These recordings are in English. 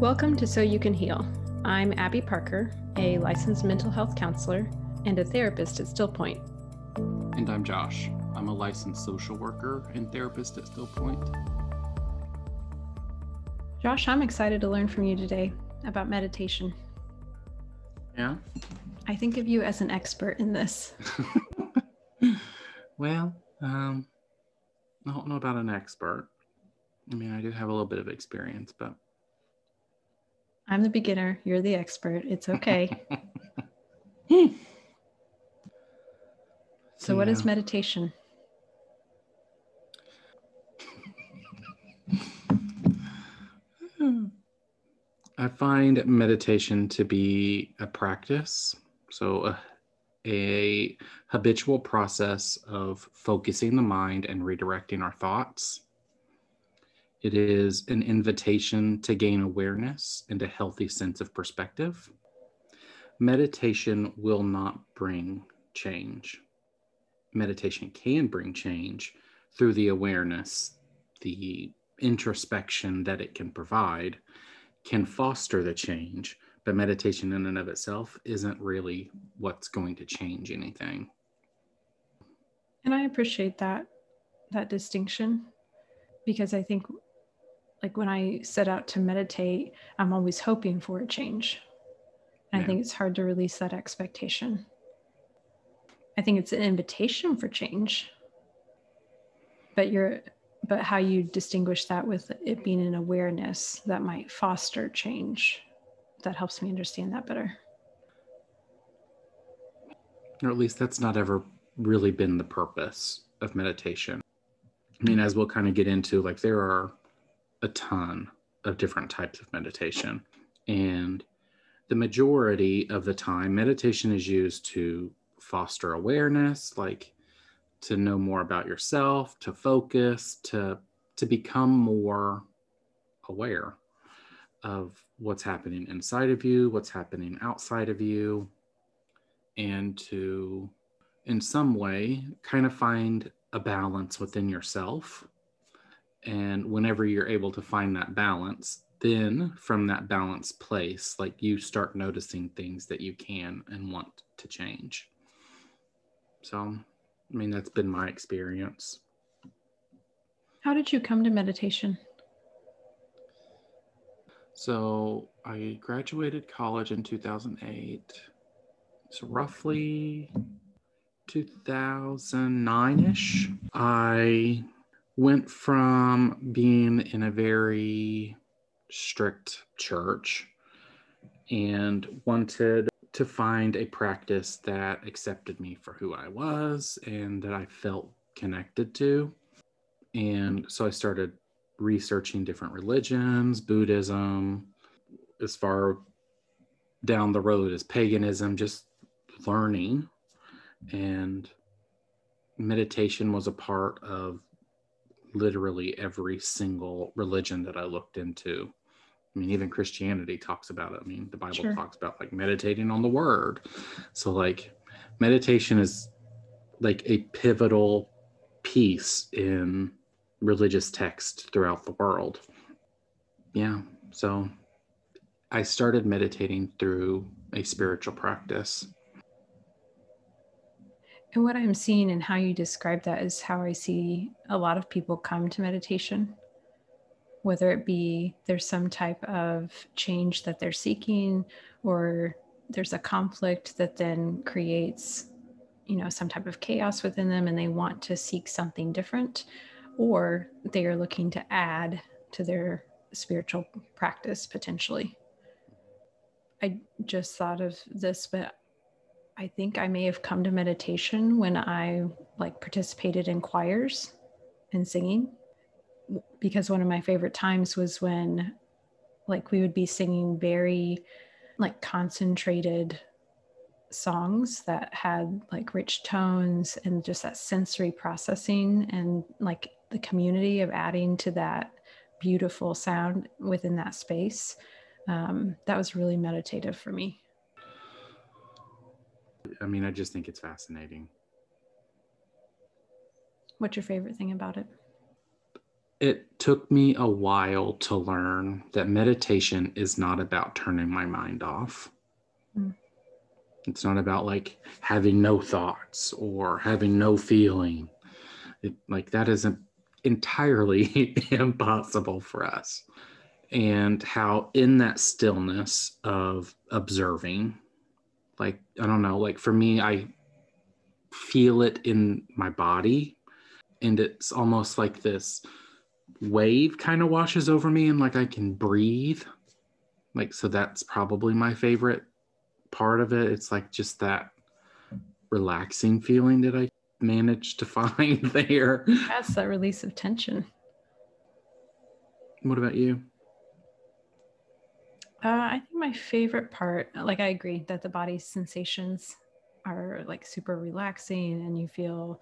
Welcome to So You Can Heal. I'm Abby Parker, a licensed mental health counselor and a therapist at Stillpoint. And I'm Josh. I'm a licensed social worker and therapist at Still Point. Josh, I'm excited to learn from you today about meditation. Yeah? I think of you as an expert in this. well, um, I don't know about an expert. I mean, I do have a little bit of experience, but I'm the beginner. You're the expert. It's okay. so, what is meditation? I find meditation to be a practice. So, a, a habitual process of focusing the mind and redirecting our thoughts. It is an invitation to gain awareness and a healthy sense of perspective. Meditation will not bring change. Meditation can bring change through the awareness, the introspection that it can provide, can foster the change, but meditation in and of itself isn't really what's going to change anything. And I appreciate that that distinction because I think like when I set out to meditate, I'm always hoping for a change. Yeah. I think it's hard to release that expectation. I think it's an invitation for change. But you're but how you distinguish that with it being an awareness that might foster change. That helps me understand that better. Or at least that's not ever really been the purpose of meditation. I mean, as we'll kind of get into, like there are a ton of different types of meditation. And the majority of the time, meditation is used to foster awareness, like to know more about yourself, to focus, to to become more aware of what's happening inside of you, what's happening outside of you, and to in some way kind of find a balance within yourself and whenever you're able to find that balance, then from that balance place, like you start noticing things that you can and want to change. So, I mean, that's been my experience. How did you come to meditation? So, I graduated college in 2008. So, roughly 2009 ish. I went from being in a very strict church and wanted to find a practice that accepted me for who I was and that I felt connected to. And so I started researching different religions, Buddhism, as far down the road as paganism, just learning. And meditation was a part of literally every single religion that I looked into. I mean, even Christianity talks about it. I mean, the Bible sure. talks about like meditating on the word. So, like, meditation is like a pivotal piece in religious text throughout the world. Yeah. So, I started meditating through a spiritual practice. And what I'm seeing and how you describe that is how I see a lot of people come to meditation, whether it be there's some type of change that they're seeking or there's a conflict that then creates you know some type of chaos within them and they want to seek something different or they are looking to add to their spiritual practice potentially. I just thought of this but I think I may have come to meditation when I like participated in choirs and singing because one of my favorite times was when like we would be singing very like concentrated songs that had like rich tones and just that sensory processing and like the community of adding to that beautiful sound within that space. Um, that was really meditative for me I mean, I just think it's fascinating. What's your favorite thing about it? it took me a while to learn that meditation is not about turning my mind off. Mm. It's not about like having no thoughts or having no feeling. It, like that isn't entirely impossible for us. And how in that stillness of observing, like, I don't know, like for me, I feel it in my body. And it's almost like this wave kind of washes over me and like I can breathe. Like, so that's probably my favorite part of it. It's like just that relaxing feeling that I managed to find there. That's that release of tension. What about you? Uh, I think my favorite part, like I agree that the body's sensations are like super relaxing and you feel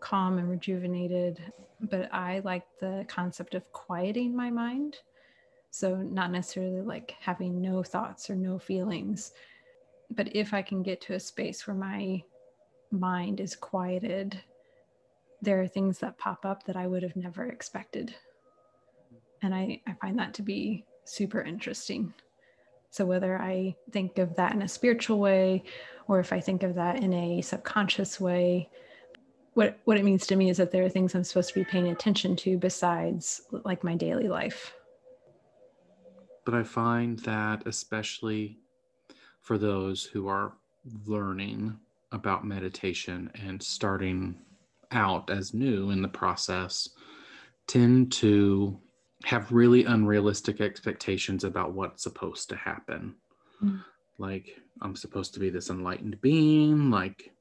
calm and rejuvenated. But I like the concept of quieting my mind. So, not necessarily like having no thoughts or no feelings, but if I can get to a space where my mind is quieted, there are things that pop up that I would have never expected. And I, I find that to be super interesting. So, whether I think of that in a spiritual way or if I think of that in a subconscious way, what, what it means to me is that there are things I'm supposed to be paying attention to besides like my daily life. But I find that, especially for those who are learning about meditation and starting out as new in the process tend to have really unrealistic expectations about what's supposed to happen. Mm. Like, I'm supposed to be this enlightened being, like,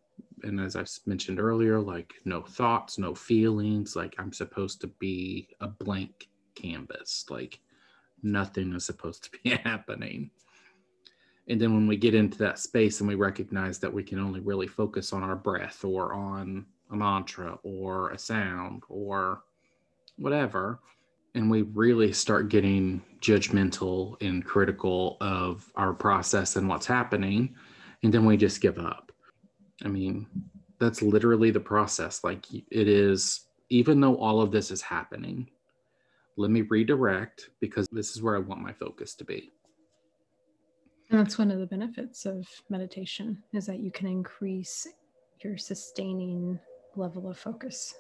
and as I mentioned earlier, like, no thoughts, no feelings, like, I'm supposed to be a blank canvas, like, nothing is supposed to be happening. And then when we get into that space and we recognize that we can only really focus on our breath or on a mantra or a sound or whatever, and we really start getting judgmental and critical of our process and what's happening, and then we just give up. I mean, that's literally the process. Like it is, even though all of this is happening, let me redirect because this is where I want my focus to be. And that's one of the benefits of meditation is that you can increase your sustaining level of focus.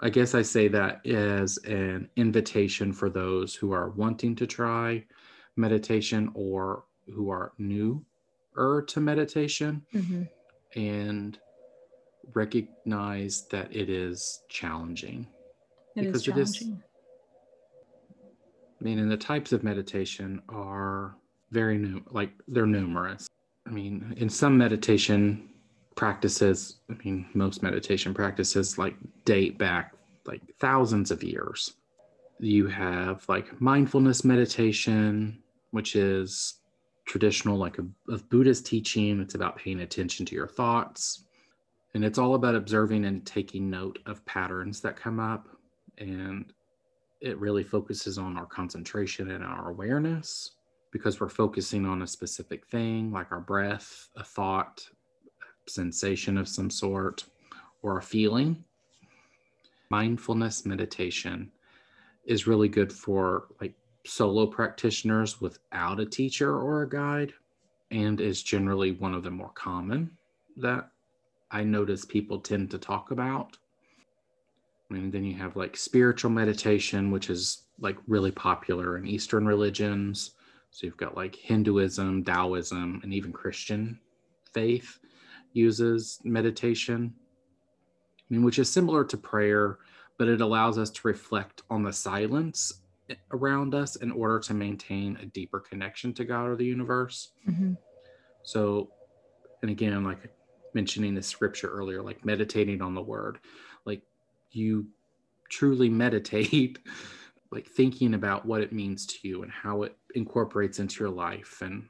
I guess I say that as an invitation for those who are wanting to try meditation or who are newer to meditation mm-hmm. and recognize that it is challenging. It because is challenging. it is I mean, and the types of meditation are very new, like they're numerous. I mean, in some meditation practices, I mean, most meditation practices like date back like thousands of years. You have like mindfulness meditation, which is traditional, like a, of Buddhist teaching. It's about paying attention to your thoughts. And it's all about observing and taking note of patterns that come up and it really focuses on our concentration and our awareness because we're focusing on a specific thing like our breath, a thought, sensation of some sort, or a feeling. Mindfulness meditation is really good for like solo practitioners without a teacher or a guide and is generally one of the more common that I notice people tend to talk about and then you have like spiritual meditation, which is like really popular in Eastern religions. So you've got like Hinduism, Taoism, and even Christian faith uses meditation. I mean, which is similar to prayer, but it allows us to reflect on the silence around us in order to maintain a deeper connection to God or the universe. Mm-hmm. So, and again, like mentioning the scripture earlier, like meditating on the word, like you truly meditate, like thinking about what it means to you and how it incorporates into your life. And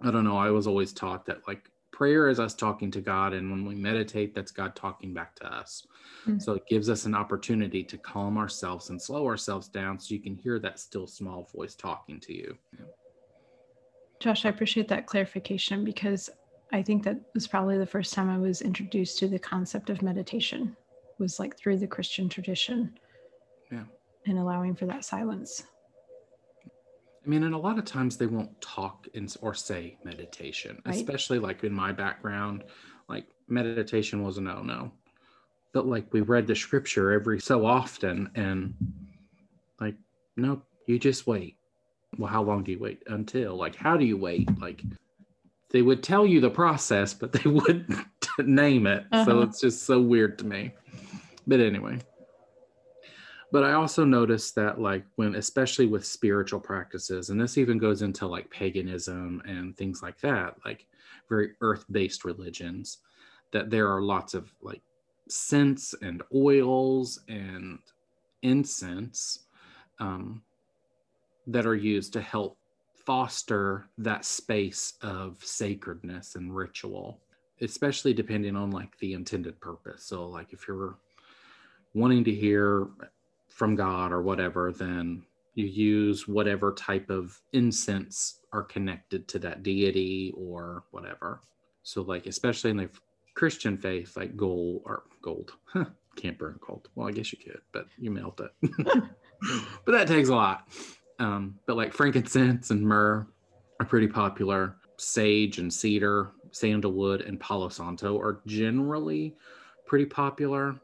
I don't know, I was always taught that like prayer is us talking to God, and when we meditate, that's God talking back to us. Mm-hmm. So it gives us an opportunity to calm ourselves and slow ourselves down so you can hear that still small voice talking to you. Josh, I appreciate that clarification because I think that was probably the first time I was introduced to the concept of meditation was like through the Christian tradition. Yeah. And allowing for that silence. I mean, and a lot of times they won't talk in, or say meditation, right. especially like in my background, like meditation was a no no. But like we read the scripture every so often and like, no, you just wait. Well, how long do you wait until? Like, how do you wait? Like, they would tell you the process, but they wouldn't name it. Uh-huh. So it's just so weird to me. But anyway, but I also noticed that, like, when especially with spiritual practices, and this even goes into like paganism and things like that, like very earth based religions, that there are lots of like scents and oils and incense um, that are used to help foster that space of sacredness and ritual especially depending on like the intended purpose. So like if you're wanting to hear from God or whatever, then you use whatever type of incense are connected to that deity or whatever. So, like, especially in the Christian faith, like gold or gold, huh, can't burn gold. Well, I guess you could, but you melt it. but that takes a lot. Um, but like frankincense and myrrh are pretty popular. Sage and cedar, sandalwood, and palo santo are generally pretty popular.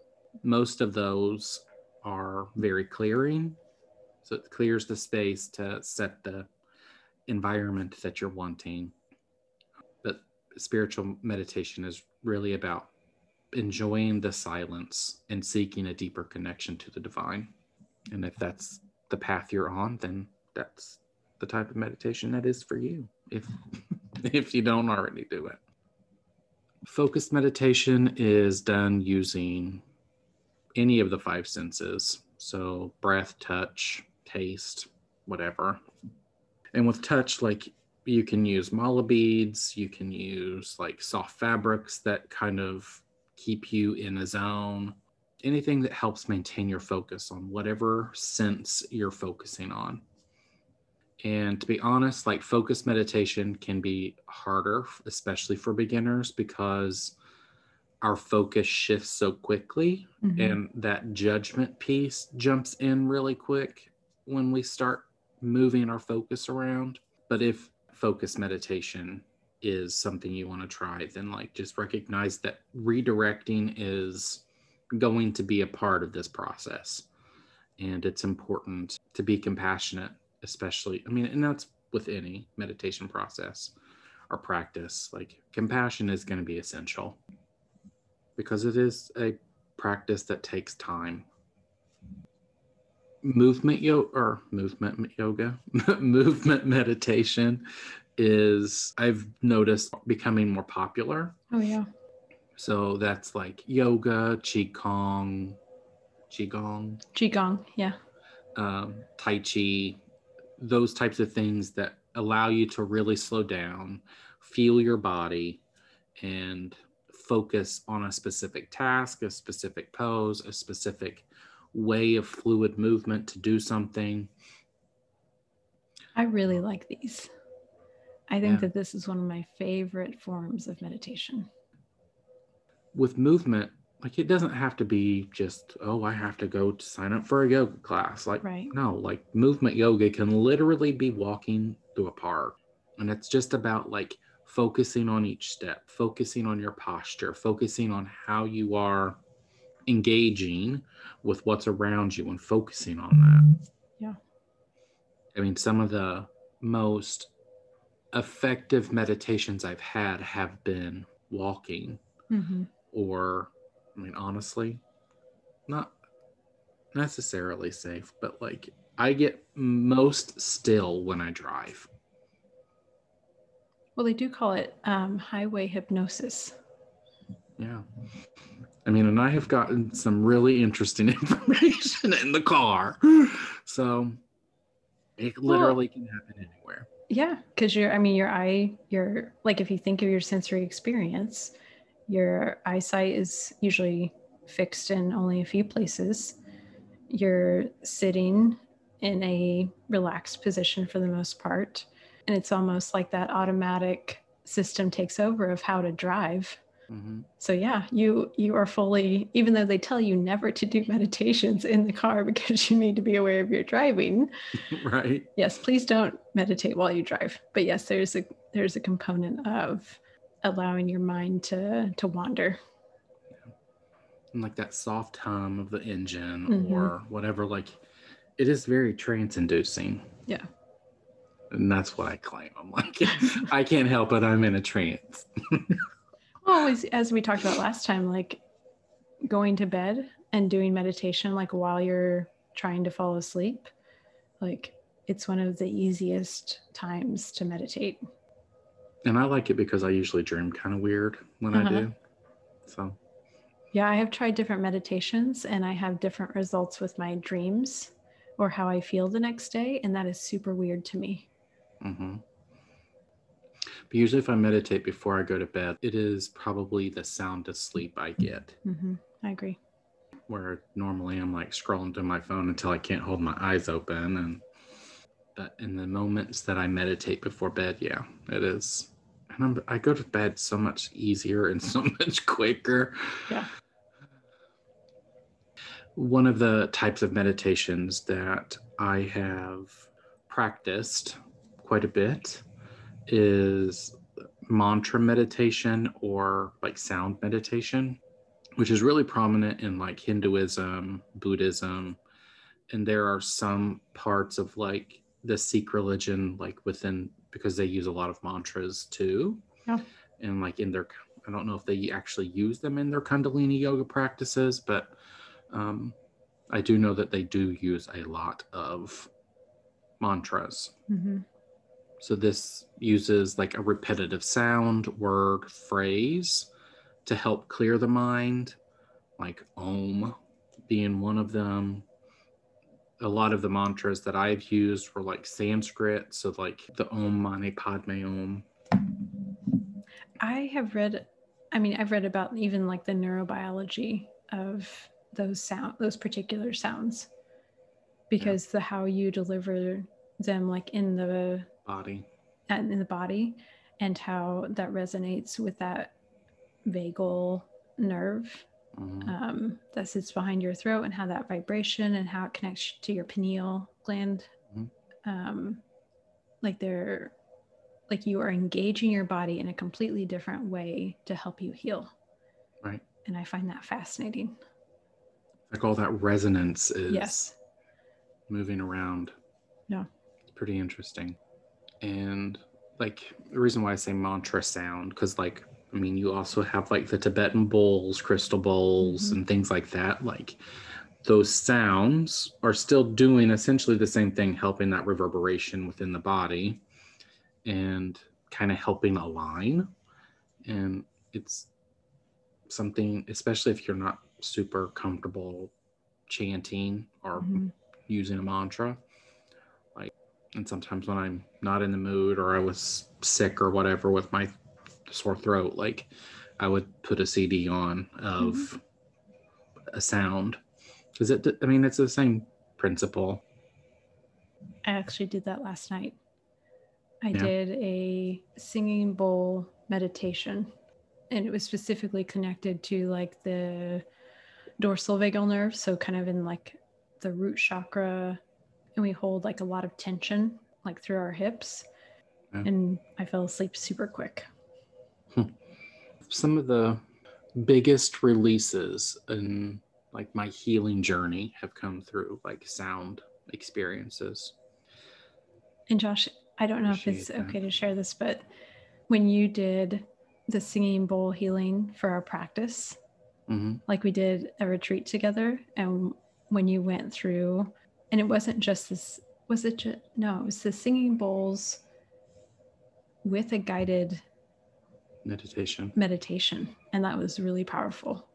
Most of those are very clearing. So it clears the space to set the environment that you're wanting. But spiritual meditation is really about enjoying the silence and seeking a deeper connection to the divine. And if that's the path you're on, then that's the type of meditation that is for you. If if you don't already do it. Focused meditation is done using any of the five senses. So breath, touch, taste, whatever. And with touch, like you can use mala beads, you can use like soft fabrics that kind of keep you in a zone. Anything that helps maintain your focus on whatever sense you're focusing on. And to be honest, like focus meditation can be harder, especially for beginners, because our focus shifts so quickly mm-hmm. and that judgment piece jumps in really quick when we start moving our focus around. But if focus meditation is something you want to try then like just recognize that redirecting is going to be a part of this process. And it's important to be compassionate especially i mean and that's with any meditation process or practice like compassion is going to be essential because it is a practice that takes time. Movement yoga or movement yoga, movement meditation is I've noticed becoming more popular. Oh yeah. So that's like yoga, qigong, qigong, qigong, yeah. Um, tai chi, those types of things that allow you to really slow down, feel your body, and focus on a specific task, a specific pose, a specific way of fluid movement to do something. I really like these. I think yeah. that this is one of my favorite forms of meditation. With movement, like it doesn't have to be just, oh, I have to go to sign up for a yoga class. Like, right. no, like movement yoga can literally be walking through a park. And it's just about like focusing on each step, focusing on your posture, focusing on how you are engaging with what's around you and focusing on that. Yeah. I mean, some of the most effective meditations I've had have been walking mm-hmm. or, I mean, honestly, not necessarily safe, but like I get most still when I drive. Well, they do call it um, highway hypnosis. Yeah. I mean, and I have gotten some really interesting information in the car. So it literally well, can happen anywhere. Yeah. Cause you're, I mean, your eye, your, like if you think of your sensory experience, your eyesight is usually fixed in only a few places. You're sitting in a relaxed position for the most part and it's almost like that automatic system takes over of how to drive Mhm. So yeah, you you are fully even though they tell you never to do meditations in the car because you need to be aware of your driving. right. Yes, please don't meditate while you drive. But yes, there's a there's a component of allowing your mind to to wander. And like that soft hum of the engine Mhm. or whatever, like it is very trance inducing. Yeah. And that's what I claim. I'm like, I can't help it. I'm in a trance. Well, as, as we talked about last time, like going to bed and doing meditation, like while you're trying to fall asleep, like it's one of the easiest times to meditate. And I like it because I usually dream kind of weird when I Uh-huh. do. So, Yeah, I have tried different meditations and I have different results with my dreams or how I feel the next day. And that is super weird to me. Hmm but usually if I meditate before I go to bed, it is probably the sound sleep I get. hmm I agree. where normally I'm like scrolling to my phone until I can't hold my eyes open. And but in the moments that I meditate before bed, yeah, it is. And I'm, I go to bed so much easier and so much quicker. Yeah. One of the types of meditations that I have practiced quite a bit is mantra meditation or like sound meditation which is really prominent in like Hinduism, Buddhism, and there are some parts of like the Sikh religion, like within because they use a lot of mantras too. Yeah. And like in their, I don't know if they actually use them in their Kundalini yoga practices, but um, I do know that they do use a lot of mantras. hmm So this uses like a repetitive sound, word, phrase to help clear the mind, like Om being one of them. A lot of the mantras that I've used were like Sanskrit, so like the Om Mani Padme Om. I have read, I mean, I've read about even like the neurobiology of those sound, those particular sounds, because the how you deliver them, like in the body. and in the body, and how that resonates with that vagal nerve Mhm. um, that sits behind your throat, and how that vibration and how it connects to your pineal gland. Mhm. Um, like they're like you are engaging your body in a completely different way to help you heal. Right. And I find that fascinating. Like all that resonance is Yes. moving around. Yeah. It's pretty interesting. And like the reason why I say mantra sound, because like, I mean, you also have like the Tibetan bowls, crystal bowls, Mhm. and things like that. Like those sounds are still doing essentially the same thing, helping that reverberation within the body and kind of helping align. And it's something, especially if you're not super comfortable chanting or Mhm. using a mantra. And sometimes when I'm not in the mood or I was sick or whatever with my sore throat, like I would put a CD on of mm-hmm. a sound because it, I mean, it's the same principle. I actually did that last night. I Yeah. did a singing bowl meditation, and it was specifically connected to like the dorsal vagal nerve, so kind of in like the root chakra, and we hold like a lot of tension like through our hips. Yeah. And I fell asleep super quick. Some of the biggest releases in like my healing journey have come through like sound experiences. And Josh, I don't know if it's Appreciate that. okay to share this, but when you did the singing bowl healing for our practice, hmm like we did a retreat together and when you went through and it wasn't just this was it just no it was the singing bowls with a guided Meditation. meditation and that was really powerful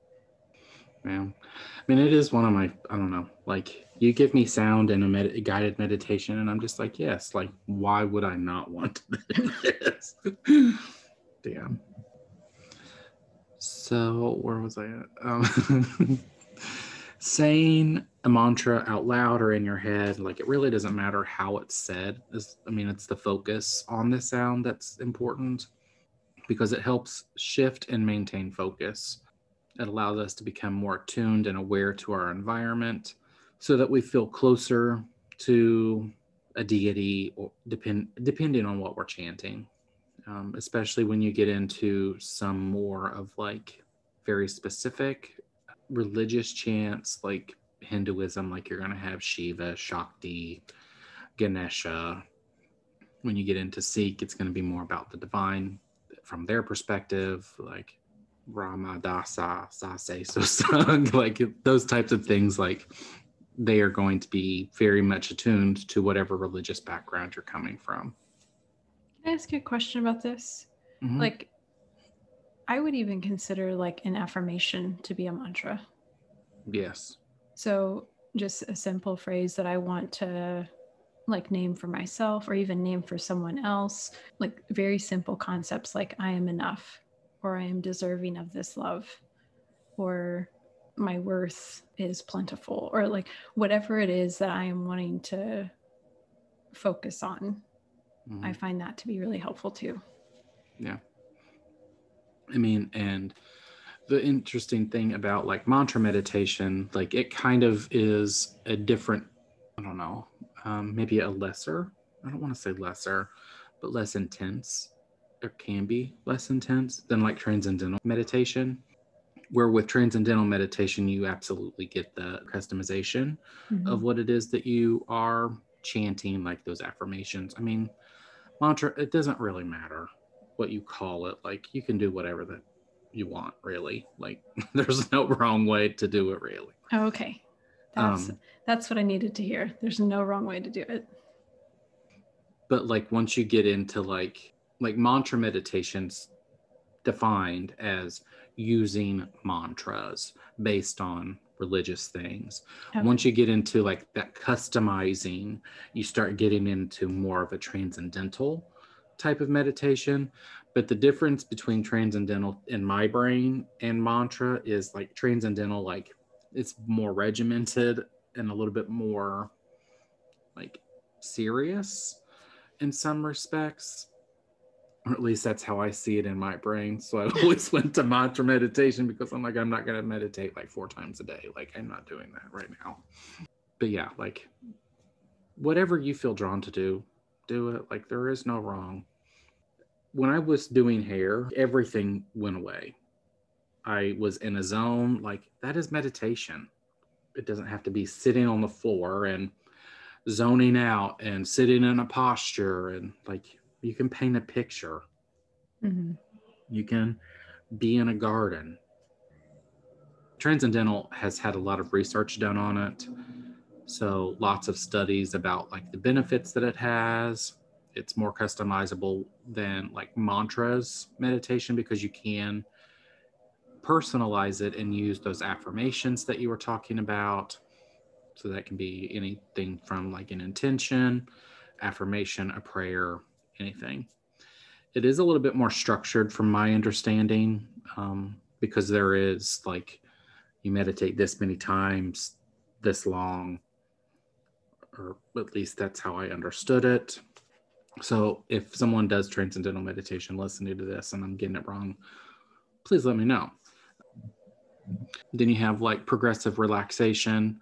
Yeah. I mean, it is one of my, I don't know, like you give me sound and a med- guided meditation, and I'm just like, yes, like, why would I not want this? Damn. So, where was I at? Um, saying a mantra out loud or in your head, like, it really doesn't matter how it's said. Is I mean, it's the focus on the sound that's important. because it helps shift and maintain focus. It allows us to become more attuned and aware to our environment so that we feel closer to a deity or depend, depending on what we're chanting. Um, especially when you get into some more of like very specific religious chants like Hinduism, like you're going to have Shiva, Shakti, Ganesha. When you get into Sikh, it's going to be more about the divine from their perspective, like Rama Dasa, Sa Say So Hung, like those types of things, like they are going to be very much attuned to whatever religious background you're coming from. Can I ask you a question about this? Mm-hmm. Like, I would even consider like an affirmation to be a mantra. Yes. So, just a simple phrase that I want to like name for myself or even name for someone else, like very simple concepts like I am enough or I am deserving of this love or my worth is plentiful or like whatever it is that I am wanting to focus on. Mm-hmm. I find that to be really helpful too. Yeah. I mean, and the interesting thing about like mantra meditation, like it kind of is a different, I don't know, um, maybe a lesser, I don't want to say lesser, but less intense. It can be less intense than like transcendental meditation. Where with transcendental meditation, you absolutely get the customization mm-hmm. of what it is that you are chanting, like those affirmations. I mean, mantra, it doesn't really matter what you call it. Like you can do whatever that you want, really. Like there's no wrong way to do it, really. Oh, okay. That's um, that's what I needed to hear. There's no wrong way to do it. But like once you get into like like mantra meditations defined as using mantras based on religious things. Okay. Once you get into like that customizing, you start getting into more of a transcendental type of meditation. But the difference between transcendental in my brain and mantra is like transcendental, like it's more regimented and a little bit more like serious in some respects or at least that's how I see it in my brain. So I always went to mantra meditation because I'm like, I'm not going to meditate like four times a day. Like, I'm not doing that right now. But yeah, like, whatever you feel drawn to do, do it. Like, there is no wrong. When I was doing hair, everything went away. I was in a zone like that is meditation. It doesn't have to be sitting on the floor and zoning out and sitting in a posture and like you can paint a picture. Mm-hmm. You can be in a garden. Transcendental has had a lot of research done on it. So lots of studies about like the benefits that it has. It's more customizable than like mantras meditation because you can personalize it and use those affirmations that you were talking about. So that can be anything from like an intention, affirmation, a prayer, anything. It is a little bit more structured from my understanding um, because there is like you meditate this many times, this long, or at least that's how I understood it. So if someone does transcendental meditation listening to this and I'm getting it wrong, please let me know. Then you have like progressive relaxation.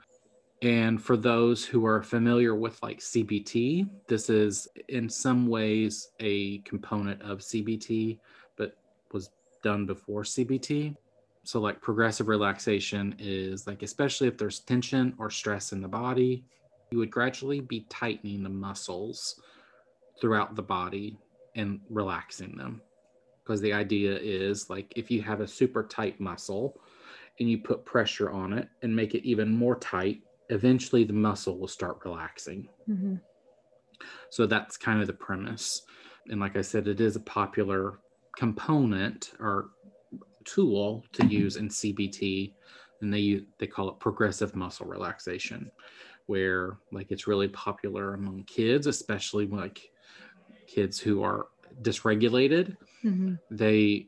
And for those who are familiar with like CBT, this is in some ways a component of CBT, but was done before CBT. So, like progressive relaxation is like, especially if there's tension or stress in the body, you would gradually be tightening the muscles throughout the body and relaxing them. Because the idea is like, if you have a super tight muscle, and you put pressure on it and make it even more tight, eventually the muscle will start relaxing. Mm-hmm. So that's kind of the premise. And like I said, it is a popular component or tool to use in CBT, and they they call it progressive muscle relaxation, where like it's really popular among kids, especially like kids who are dysregulated. Mm-hmm. They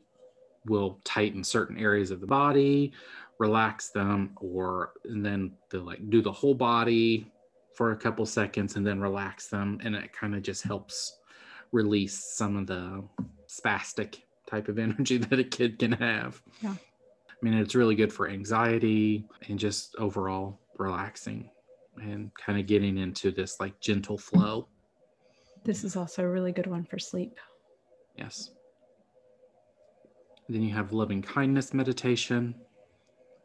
will tighten certain areas of the body relax them or and then they like do the whole body for a couple seconds and then relax them and it kind of just helps release some of the spastic type of energy that a kid can have. Yeah. I mean, it's really good for anxiety and just overall relaxing and kind of getting into this like gentle flow. This is also a really good one for sleep. Yes. Then you have loving kindness meditation.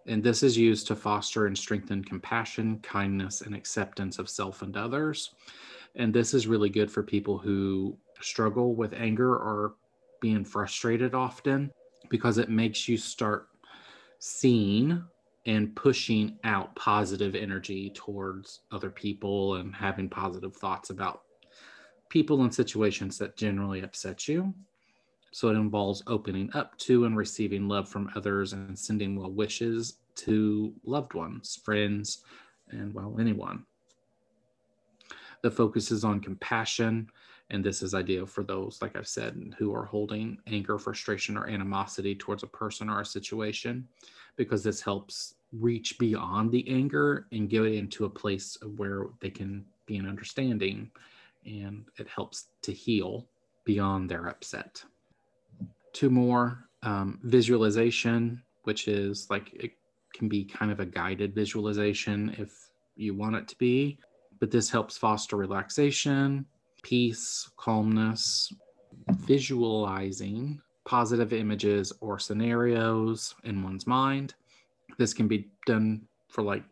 And this is used to foster and strengthen compassion, kindness, and acceptance of self and others. And this is really good for people who struggle with anger or being frustrated often because it makes you start seeing and pushing out positive energy towards other people and having positive thoughts about people and situations that generally upset you. So it involves opening up to and receiving love from others and sending well wishes to loved ones, friends, and well, anyone. The focus is on compassion, and this is ideal for those, like I've said, who are holding anger, frustration, or animosity towards a person or a situation, because this helps reach beyond the anger and get it into a place where they can be an understanding and it helps to heal beyond their upset. Two more um, visualization, which is like it can be kind of a guided visualization if you want it to be, but this helps foster relaxation, peace, calmness, visualizing positive images or scenarios in one's mind. This can be done for like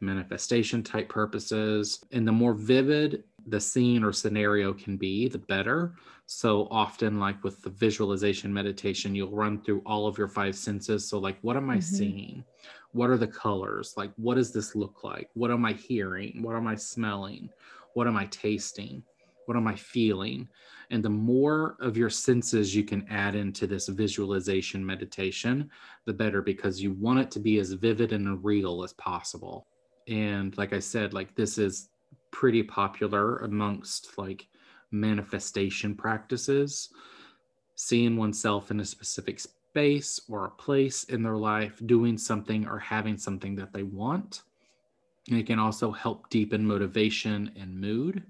manifestation type purposes. And the more vivid the scene or scenario can be, the better. So often, like with the visualization meditation, you'll run through all of your five senses. So, like, what am I mm-hmm. seeing? What are the colors? Like, what does this look like? What am I hearing? What am I smelling? What am I tasting? What am I feeling? And the more of your senses you can add into this visualization meditation, the better because you want it to be as vivid and real as possible. And like I said, like this is pretty popular amongst like manifestation practices, seeing oneself in a specific space or a place in their life, doing something or having something that they want. And it can also help deepen motivation and mood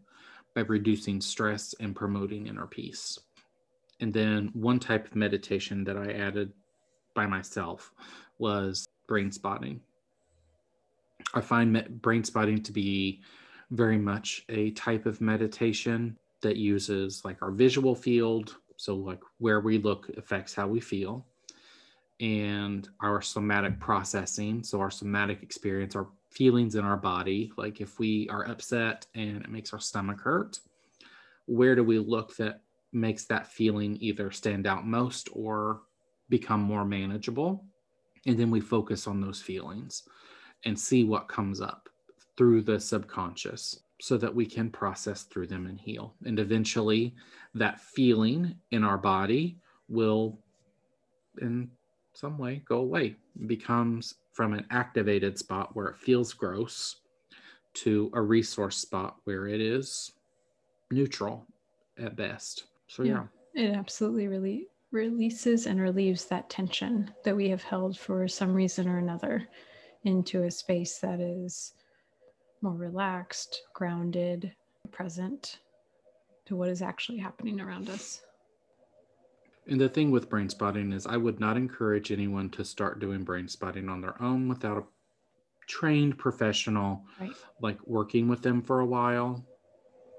by reducing stress and promoting inner peace. And then one type of meditation that I added by myself was brain spotting. I find brain spotting to be very much a type of meditation that uses like our visual field. So, like where we look affects how we feel, and our somatic processing. So, our somatic experience, our feelings in our body. Like if we are upset and it makes our stomach hurt, where do we look that makes that feeling either stand out most or become more manageable? And then we focus on those feelings and see what comes up through the subconscious so that we can process through them and heal. And eventually, that feeling in our body will, in some way, go away. Becomes from an activated spot where it feels gross to a resource spot where it is neutral at best. So, yeah. yeah. It absolutely really releases and relieves that tension that we have held for some reason or another into a space that is more relaxed, grounded, present to what is actually happening around us. And the thing with brain spotting is, I would not encourage anyone to start doing brain spotting on their own without a trained professional, right. like working with them for a while.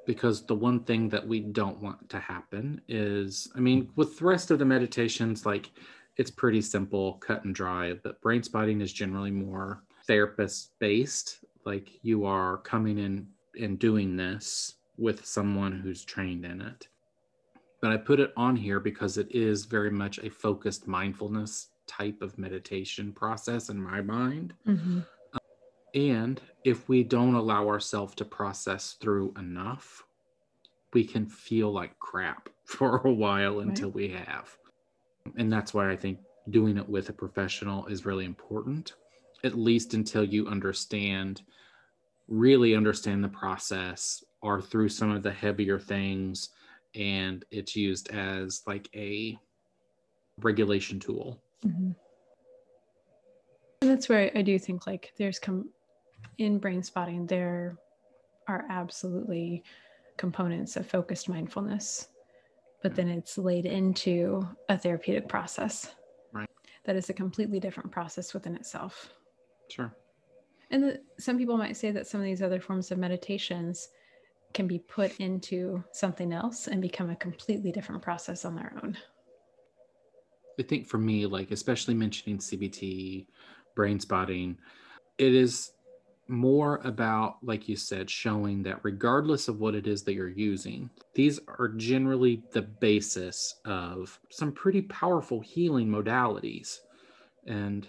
Because the one thing that we don't want to happen is, I mean, with the rest of the meditations, like it's pretty simple, cut and dry, but brain spotting is generally more therapist based. Like you are coming in and doing this with someone who's trained in it. But I put it on here because it is very much a focused mindfulness type of meditation process in my mind. Mm-hmm. and if we don't allow ourselves to process through enough, we can feel like crap for a while until right. we have and that's why I think doing it with a professional is really important, at least until you understand, really understand the process or through some of the heavier things. And it's used as like a regulation tool. Mm-hmm. And that's where I do think like there's come in brain spotting, there are absolutely components of focused mindfulness but then it's laid into a therapeutic process. Right. That is a completely different process within itself. Sure. And the, some people might say that some of these other forms of meditations can be put into something else and become a completely different process on their own. I think for me, like especially mentioning CBT, brain spotting, it is more about, like you said, showing that regardless of what it is that you're using, these are generally the basis of some pretty powerful healing modalities. And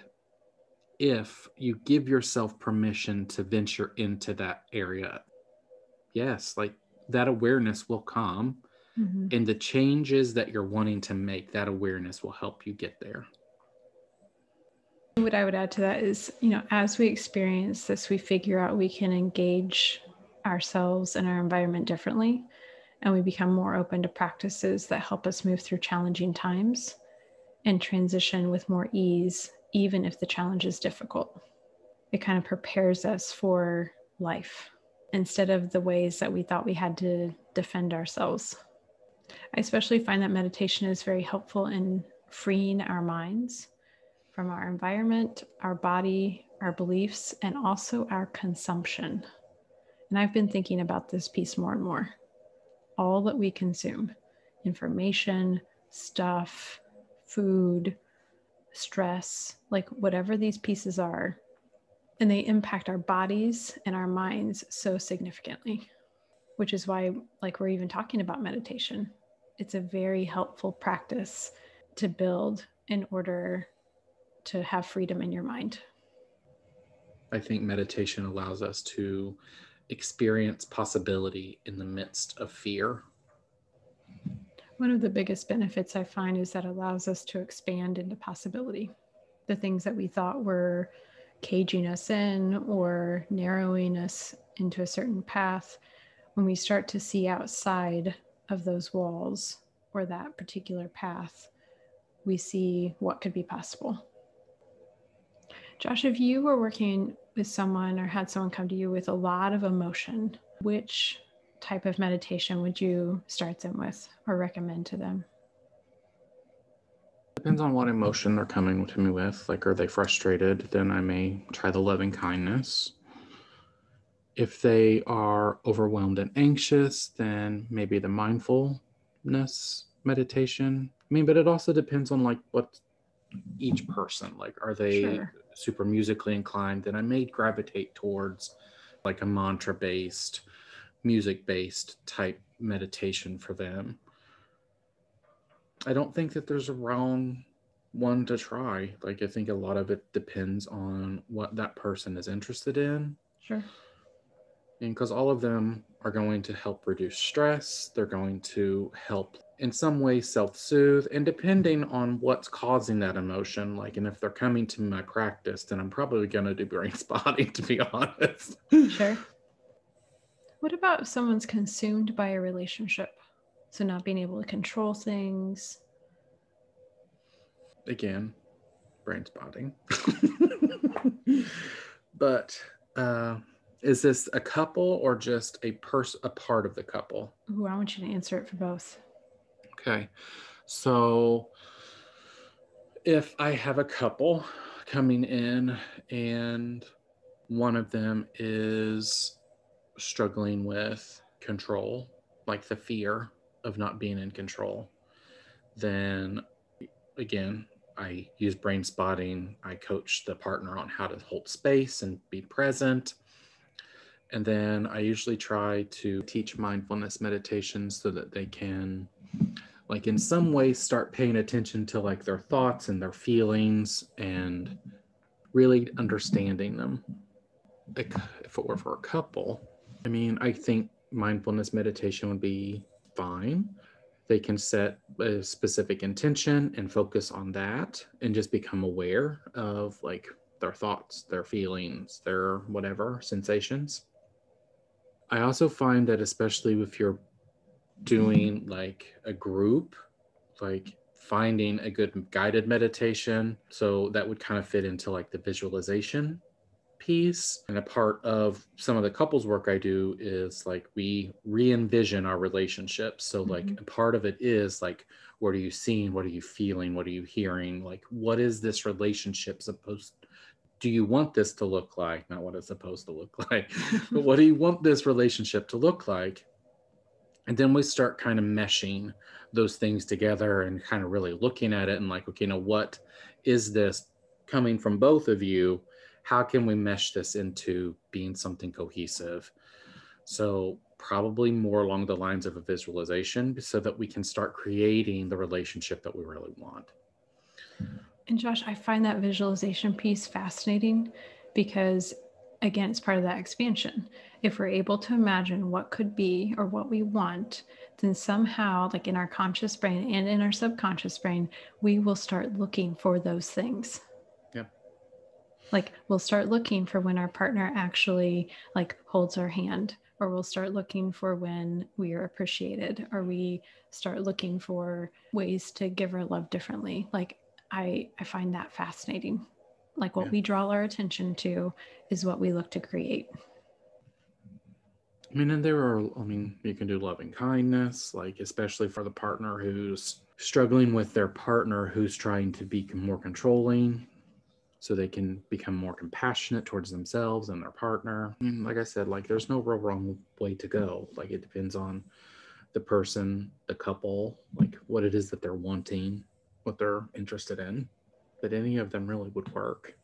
if you give yourself permission to venture into that area, yes, like that awareness will come. Mm-hmm. And the changes that you're wanting to make, that awareness will help you get there. What I would add to that is, you know, as we experience this, we figure out we can engage ourselves and our environment differently. And we become more open to practices that help us move through challenging times and transition with more ease, even if the challenge is difficult. It kind of prepares us for life instead of the ways that we thought we had to defend ourselves. I especially find that meditation is very helpful in freeing our minds from our environment, our body, our beliefs, and also our consumption. And I've been thinking about this piece more and more. All that we consume information, stuff, food, stress, like whatever these pieces are, and they impact our bodies and our minds so significantly, which is why, like, we're even talking about meditation. It's a very helpful practice to build in order to have freedom in your mind. I think meditation allows us to experience possibility in the midst of fear. One of the biggest benefits I find is that allows us to expand into possibility. The things that we thought were caging us in or narrowing us into a certain path, when we start to see outside of those walls or that particular path, we see what could be possible. Josh, if you were working with someone or had someone come to you with a lot of emotion, which type of meditation would you start them with or recommend to them? Depends on what emotion they're coming to me with. Like, are they frustrated? Then I may try the loving kindness. If they are overwhelmed and anxious, then maybe the mindfulness meditation. I mean, but it also depends on like what each person like. Are they sure. super musically inclined? Then I may gravitate towards like a mantra based, music based type meditation for them. I don't think that there's a wrong one to try. Like I think a lot of it depends on what that person is interested in. Sure. And because all of them are going to help reduce stress, they're going to help in some way self-soothe and depending on what's causing that emotion like and if they're coming to my practice then i'm probably going to do brain spotting to be honest sure what about if someone's consumed by a relationship so not being able to control things. Again, brain spotting. but uh, is this a couple or just a person, a part of the couple? Ooh, I want you to answer it for both. Okay. So if I have a couple coming in and one of them is struggling with control, like the fear of not being in control, then again, I use brain spotting. I coach the partner on how to hold space and be present. And then I usually try to teach mindfulness meditation so that they can, like, in some way start paying attention to like their thoughts and their feelings and really understanding them. Like, if it were for a couple, I mean, I think mindfulness meditation would be fine. They can set a specific intention and focus on that and just become aware of like their thoughts, their feelings, their whatever sensations. I also find that, especially if you're doing like a group, like finding a good guided meditation. So that would kind of fit into like the visualization piece. And a part of some of the couples work I do is like we re envision our relationships. So, like, Mhm. part of it is like, what are you seeing? What are you feeling? What are you hearing? Like, what is this relationship supposed do you want this to look like? Not what it's supposed to look like, but what do you want this relationship to look like? And then we start kind of meshing those things together and kind of really looking at it and like, okay, now what is this coming from both of you? How can we mesh this into being something cohesive? So, probably more along the lines of a visualization so that we can start creating the relationship that we really want. And Josh, I find that visualization piece fascinating because, again, it's part of that expansion. If we're able to imagine what could be or what we want, then somehow, like in our conscious brain and in our subconscious brain, we will start looking for those things. Like we'll start looking for when our partner actually like holds our hand or we'll start looking for when we are appreciated or we start looking for ways to give our love differently. Like i i find that fascinating. Like what Yeah. we draw our attention to is what we look to create. I mean, and there are, I mean, you can do loving kindness, like, especially for the partner who's struggling with their partner who's trying to be more controlling so they can become more compassionate towards themselves and their partner. Mean, like I said, like, there's no real wrong way to go. Like, it depends on the person, the couple, like, what it is that they're wanting, what they're interested in. But any of them really would work.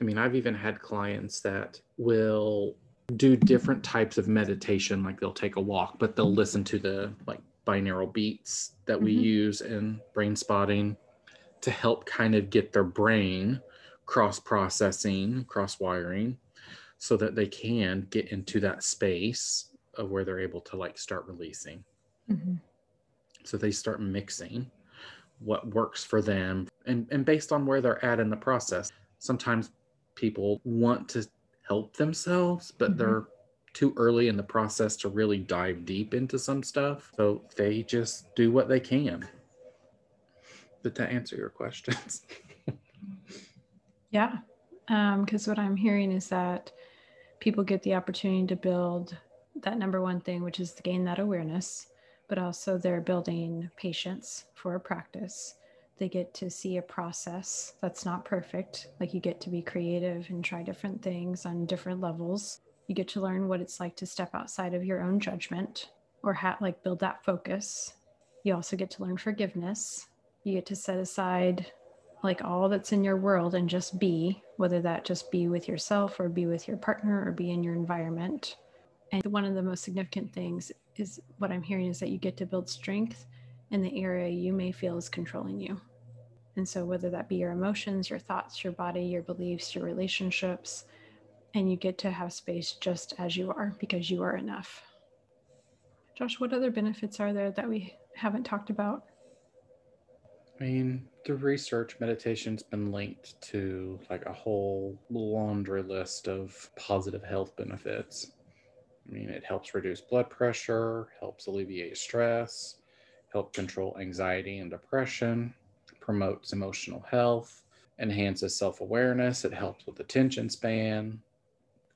I mean, I've even had clients that will do different types of meditation like they'll take a walk but they'll listen to the like binaural beats that we Mhm. use in brain spotting to help kind of get their brain cross processing cross wiring so that they can get into that space of where they're able to like start releasing. So they start mixing what works for them and, and based on where they're at in the process sometimes people want to help themselves but Mhm. they're too early in the process to really dive deep into some stuff so they just do what they can. Did that answer your questions Yeah. Um, because what I'm hearing is that people get the opportunity to build that number one thing, which is to gain that awareness, but also they're building patience for a practice. They get to see a process that's not perfect. Like you get to be creative and try different things on different levels. You get to learn what it's like to step outside of your own judgment or ha- like build that focus. You also get to learn forgiveness. You get to set aside like all that's in your world and just be, whether that just be with yourself or be with your partner or be in your environment. And one of the most significant things is what I'm hearing is that you get to build strength in the area you may feel is controlling you. And so, whether that be your emotions, your thoughts, your body, your beliefs, your relationships, and you get to have space just as you are because you are enough. Josh, what other benefits are there that we haven't talked about? I mean, through research, meditation's been linked to like a whole laundry list of positive health benefits. I mean, it helps reduce blood pressure, helps alleviate stress, help control anxiety and depression, promotes emotional health, enhances self awareness, it helps with attention span.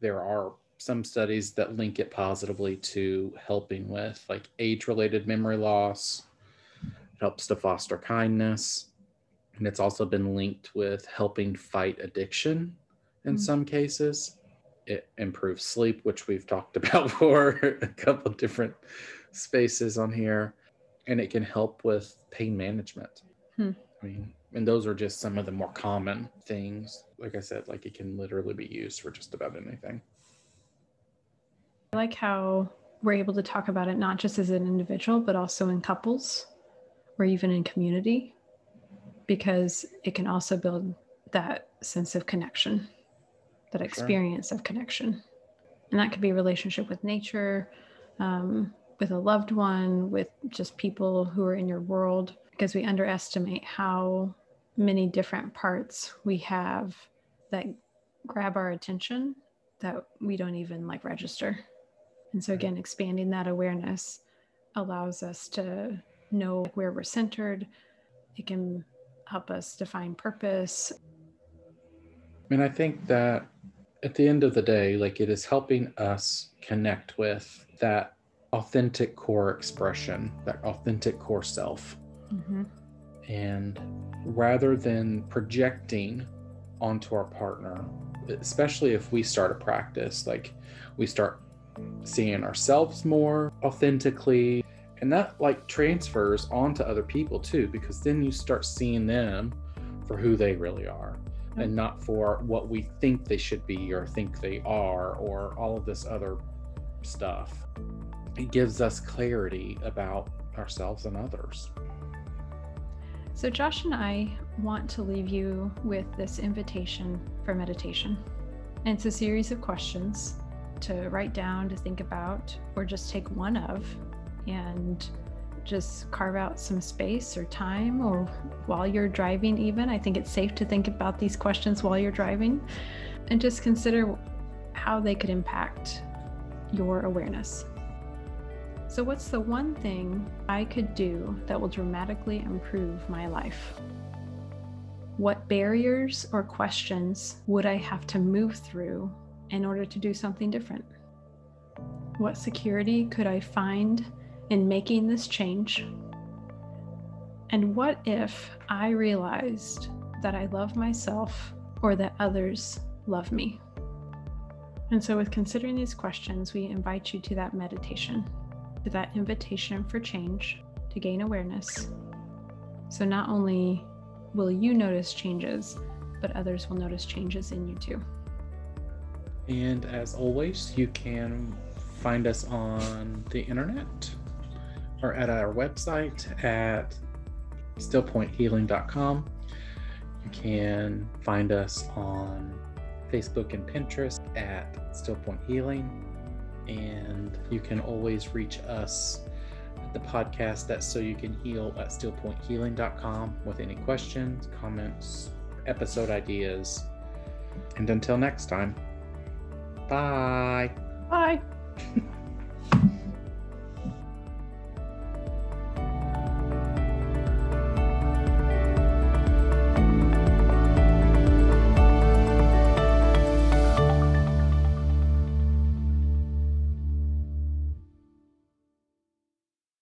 There are some studies that link it positively to helping with like age related memory loss, helps to foster kindness. And it's also been linked with helping fight addiction in Mm. some cases. It improves sleep, which we've talked about for a couple of different spaces on here. And it can help with pain management. Hmm. I mean, and those are just some of the more common things. Like I said, like it can literally be used for just about anything. I like how we're able to talk about it not just as an individual, but also in couples or even in community, because it can also build that sense of connection, that Sure. experience of connection. And that could be a relationship with nature, um, with a loved one, with just people who are in your world, because we underestimate how many different parts we have that grab our attention that we don't even like register. And so, again, expanding that awareness allows us to know where we're centered. It can help us define purpose. I mean, I think that at the end of the day, like it is helping us connect with that authentic core expression, that authentic core self. Mm-hmm. And rather than projecting onto our partner, especially if we start a practice, like we start seeing ourselves more authentically, and that like transfers onto other people too, because then you start seeing them for who they really are and not for what we think they should be or think they are or all of this other stuff. It gives us clarity about ourselves and others. So, Josh and I want to leave you with this invitation for meditation. And it's a series of questions to write down, to think about, or just take one of and just carve out some space or time or while you're driving, even. I think it's safe to think about these questions while you're driving and just consider how they could impact your awareness. So, what's the one thing I could do that will dramatically improve my life? What barriers or questions would I have to move through in order to do something different? What security could I find in making this change? And what if I realized that I love myself or that others love me? And so, with considering these questions, we invite you to that meditation, to that invitation for change, to gain awareness. So, not only will you notice changes, but others will notice changes in you too. And as always, you can find us on the internet or at our website at stillpointhealing.com. You can find us on Facebook and Pinterest at Stillpoint Healing. And you can always reach us at the podcast at So You Can Heal at stillpointhealing.com with any questions, comments, episode ideas. And until next time, bye. Bye.